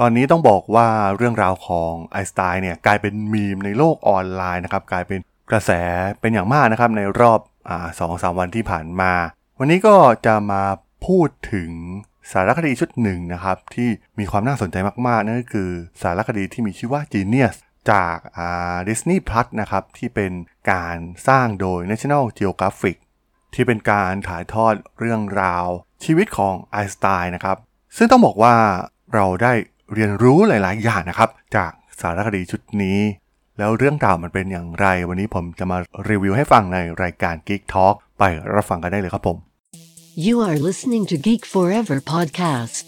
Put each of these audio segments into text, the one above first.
ตอนนี้ต้องบอกว่าเรื่องราวของไอสไตน์เนี่ยกลายเป็นมีมในโลกออนไลน์นะครับกลายเป็นกระแสเป็นอย่างมากนะครับในรอบอสองสามวันที่ผ่านมา วันนี้ก็จะมาพูดถึงสารคดีชุดหนึ่งนะครับที่มีความน่าสนใจมากๆนั่นก็คือสารคดีที่มีชื่อว่า Genius จากอ่า Disney Plus นะครับที่เป็นการสร้างโดย National Geographic ที่เป็นการถ่ายทอดเรื่องราวชีวิตของไอสไตน์นะครับซึ่งต้องบอกว่าเราได้ เรียนรู้หลาย ๆ อย่างนะครับ จากสารคดีชุดนี้ แล้วเรื่องราวมันเป็นอย่างไร วันนี้ผมจะมารีวิวให้ฟังในรายการ Geek Talk ไปรับฟังกันได้เลยครับผม You are listening to Geek Forever podcast.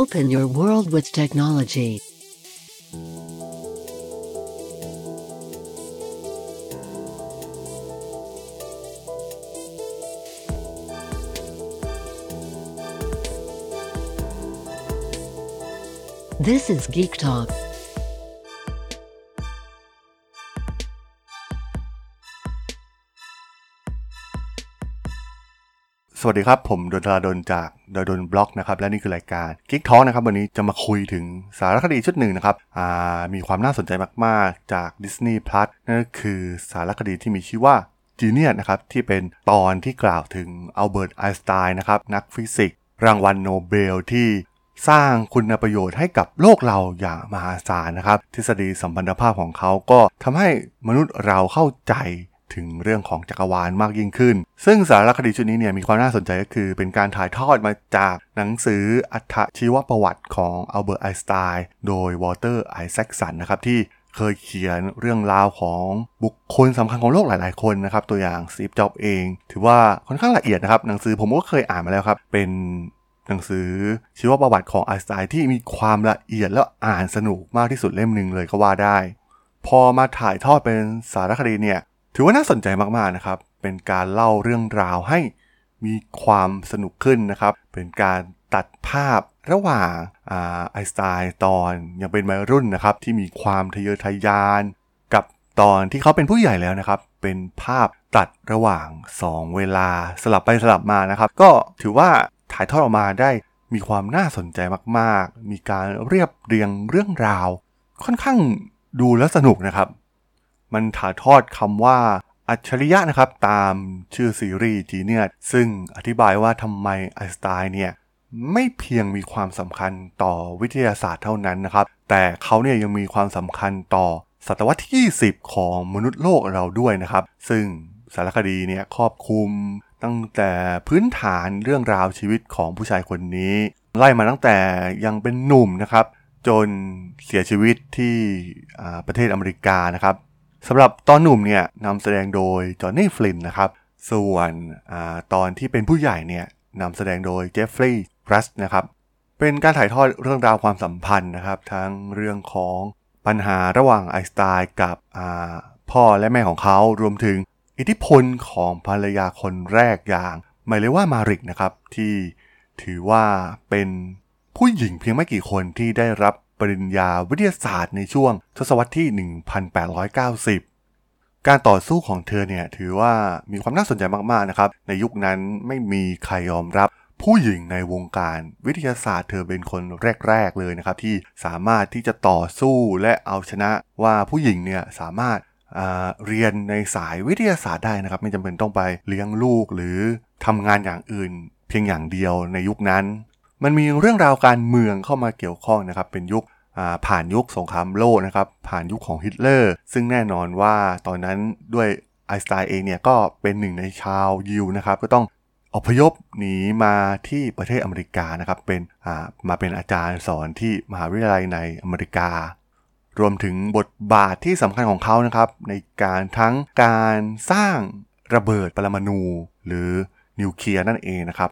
Open your world with technology. This is Geek Talk. สวัสดีครับ ผมดล ธราดล จาก ด.ดล็อกนะครับ และนี่คือรายการ Geek Talk นะครับ วันนี้จะมาคุยถึงสารคดีชุดหนึ่งนะครับมีความน่าสนใจมาก ๆ จาก Disney Plus นั่นก็คือสารคดีที่มีชื่อว่า Genius นะครับ ที่เป็นตอนที่กล่าวถึงอัลเบิร์ตไอน์สไตน์นะครับ นักฟิสิกส์รางวัลโนเบลที่ สร้างคุณประโยชน์ให้กับโลกเราอย่างมหาศาลนะครับ ทฤษฎีสัมพันธภาพของเขาก็ทำให้มนุษย์เราเข้าใจถึงเรื่องของจักรวาลมากยิ่งขึ้น ซึ่งสารคดีชุดนี้เนี่ยมีความน่าสนใจก็คือ เป็นการถ่ายทอดมาจากหนังสืออัตชีวประวัติของอัลเบิร์ตไอน์สไตน์โดยวอลเตอร์ไอแซคสันนะครับที่เคยเขียนเรื่องราวของบุคคลสำคัญของโลกหลาย ๆ คนนะครับ ตัวอย่างสตีฟจ็อบส์เอง ถือว่าค่อนข้างละเอียดนะครับ หนังสือผมก็เคยอ่านมาแล้วครับ เป็น หนังสือชีวประวัติของไอน์สไตน์ที่มีความละเอียดและอ่านสนุกมากที่สุดเล่มหนึ่งเลยก็ว่าได้ พอมาถ่ายทอดเป็นสารคดีเนี่ยถือว่าน่าสนใจมากๆนะครับ เป็นการเล่าเรื่องราวให้มีความสนุกขึ้นนะครับ เป็นการตัดภาพระหว่างไอน์สไตน์ตอนยังเป็นวัยรุ่นนะครับ ที่มีความทะเยอทะยาน กับตอนที่เขาเป็นผู้ใหญ่แล้วนะครับ เป็นภาพตัดระหว่าง 2 เวลาสลับไปสลับมานะครับ ก็ถือว่า ถ่ายทอดออกมาได้มีความน่าสนใจมากๆ มีการเรียบเรียงเรื่องราว ค่อนข้างดูแล้วสนุกนะครับ มันถ่ายทอดคำว่าอัจฉริยะนะครับตามชื่อซีรีส์จีเนียซึ่งอธิบายว่าทำไมไอน์สไตน์เนี่ยไม่เพียงมีความสำคัญต่อวิทยาศาสตร์เท่านั้นนะครับ แต่เขาเนี่ยยังมีความสำคัญต่อศตวรรษที่ 20 ของมนุษย์โลกเราด้วยนะครับ ซึ่งสารคดีเนี่ยครอบคลุม ตั้งแต่พื้นฐานเรื่องราวชีวิตของผู้ชายคนนี้ ไล่มาตั้งแต่ยังเป็นหนุ่มนะครับ จนเสียชีวิตที่ประเทศอเมริกานะครับสำหรับตอนหนุ่มเนี่ยนำแสดงโดยจอห์นนี่ฟลินนะครับ ส่วนอตอนที่เป็นผู้ใหญ่เนี่ยนำแสดงโดยเจฟฟรีย์รัสนะครับ เป็นการถ่ายทอดเรื่องราวความสัมพันธ์นะครับ ทั้งเรื่องของปัญหาระหว่างไอน์สไตน์กับพ่อและแม่ของเขารวมถึง อิทธิพลของภรรยาคนแรกอย่างไมเลว่ามาริกนะครับที่ถือว่าเป็นผู้หญิงเพียงไม่กี่คนที่ได้รับปริญญาวิทยาศาสตร์ในช่วงทศวรรษที่ 1890 การต่อสู้ของเธอเนี่ยถือว่ามีความน่าสนใจมากๆนะครับ ในยุคนั้นไม่มีใครยอมรับผู้หญิงในวงการวิทยาศาสตร์เธอเป็นคนแรก ๆ เลยนะครับ ที่สามารถที่จะต่อสู้และเอาชนะว่าผู้หญิงเนี่ยสามารถ เรียนในสายวิทยาศาสตร์ได้นะครับ ไม่จำเป็นต้องไปเลี้ยงลูกหรือทำงานอย่างอื่น เพียงอย่างเดียวในยุคนั้น มันมีเรื่องราวการเมืองเข้ามาเกี่ยวข้องนะครับ เป็นยุคผ่านยุคสงครามโลกนะครับ ผ่านยุคของฮิตเลอร์ ซึ่งแน่นอนว่าตอนนั้นด้วยไอน์สไตน์เองเนี่ยก็เป็นหนึ่งในชาวยิวนะครับ ก็ต้องอพยพหนีมาที่ประเทศอเมริกานะครับ เป็นมาเป็นอาจารย์สอนที่มหาวิทยาลัยในอเมริกา รวมถึงบทบาทที่สำคัญของเขานะครับ ในการทั้งการสร้างระเบิดปรมาณูหรือนิวเคลียร์นั่นเองนะครับ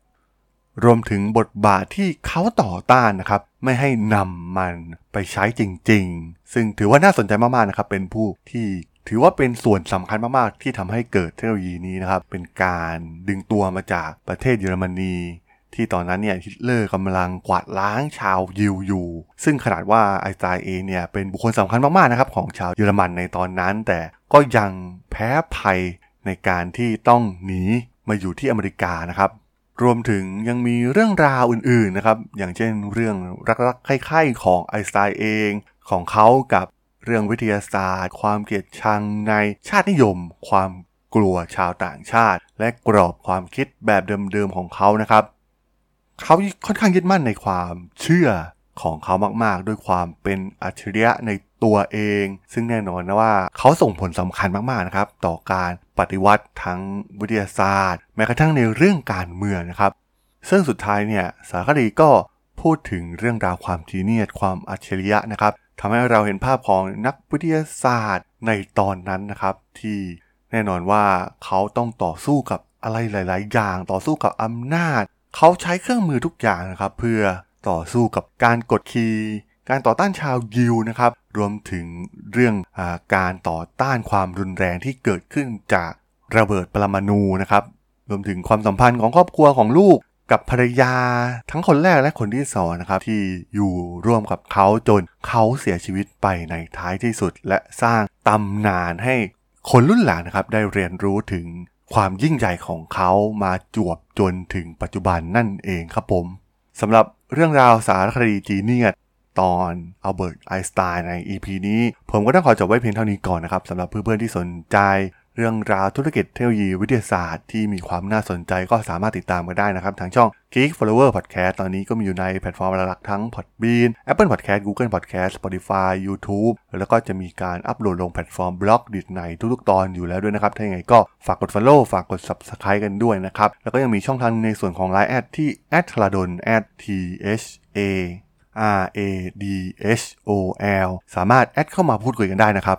รวมถึงบทบาทที่เขาต่อต้านนะครับ ไม่ให้นำมันไปใช้จริง ๆ ซึ่งถือว่าน่าสนใจมากๆนะครับ เป็นผู้ที่ถือว่าเป็นส่วนสำคัญมาก ๆ ที่ทำให้เกิดเทคโนโลยีนี้นะครับ เป็นการดึงตัวมาจากประเทศเยอรมนี ที่ตอนนั้นเนี่ยฮิตเลอร์กำลังกวาดล้างชาวยิวอยู่ ซึ่งขนาดว่าไอน์สไตน์เองเนี่ยเป็นบุคคลสำคัญมากๆนะครับของชาวเยอรมันในตอนนั้น แต่ก็ยังแพ้ภัยในการที่ต้องหนีมาอยู่ที่อเมริกานะครับ รวมถึงยังมีเรื่องราวอื่นๆนะครับ อย่างเช่นเรื่องรักๆใคร่ๆของไอน์สไตน์เองของเขากับเรื่องวิทยาศาสตร์ ความเกลียดชังในชาตินิยม ความกลัวชาวต่างชาติ และกรอบความคิดแบบเดิมๆของเขานะครับ เขาค่อนข้างยึดมั่นในความเชื่อของเขามาก ๆ ด้วยความเป็นอัจฉริยะในตัวเอง ซึ่งแน่นอนนะว่าเขาส่งผลสำคัญมาก ๆ นะครับ ต่อการปฏิวัติทั้งวิทยาศาสตร์ แม้กระทั่งในเรื่องการเมืองนะครับ ซึ่งสุดท้ายเนี่ยสารคดีก็พูดถึงเรื่องราวความจีเนียสความอัจฉริยะนะครับทำให้เราเห็นภาพของนักวิทยาศาสตร์ในตอนนั้นนะครับ ที่แน่นอนว่าเขาต้องต่อสู้กับอะไรหลาย ๆ อย่างต่อสู้กับอำนาจ เขาใช้เครื่องมือทุกอย่างนะครับ เพื่อต่อสู้กับการกดขี่การต่อต้านชาวยิวนะครับ รวมถึงเรื่องอการต่อต้านความรุนแรงที่เกิดขึ้นจากระเบิดปรมาณูนะครับ รวมถึงความสัมพันธ์ของครอบครัวของลูกกับภรรยาทั้งคนแรกและคนที่สองนะครับ ที่อยู่ร่วมกับเขาจนเขาเสียชีวิตไปในท้ายที่สุด และสร้างตำนานให้คนรุ่นหลังนะครับ ได้เรียนรู้ถึง ความยิ่งใหญ่ของเขามาจวบจนถึงปัจจุบันนั่นเองครับผมสำหรับเรื่องราวสารคดี Genius ตอนอัลเบิร์ตไอน์สไตน์ใน EP นี้ ผมก็ต้องขอจบไว้เพียงเท่านี้ก่อนนะครับสำหรับเพื่อนๆที่สนใจ เรื่องราวธุรกิจเทคโนโลยีวิทยาศาสตร์ที่มีความน่าสนใจก็สามารถติดตามกันได้นะครับ ทางช่อง Geek Forever Podcast ตอนนี้ก็มีอยู่ในแพลตฟอร์มหลักทั้ง Podbean Apple Podcast Google Podcast Spotify YouTube แล้วก็จะมีการอัปโหลดลงแพลตฟอร์ม Blockdit ในทุกๆตอนอยู่แล้วด้วยนะครับ ถ้าอย่างไรก็ฝากกด Follow ฝากกด Subscribe กันด้วยนะครับ แล้วก็ยังมีช่องทางในส่วนของ Line แอดที่ t h a l a d o n t h a R A D H O L สามารถแอดเข้ามาพูดคุยกันได้นะครับ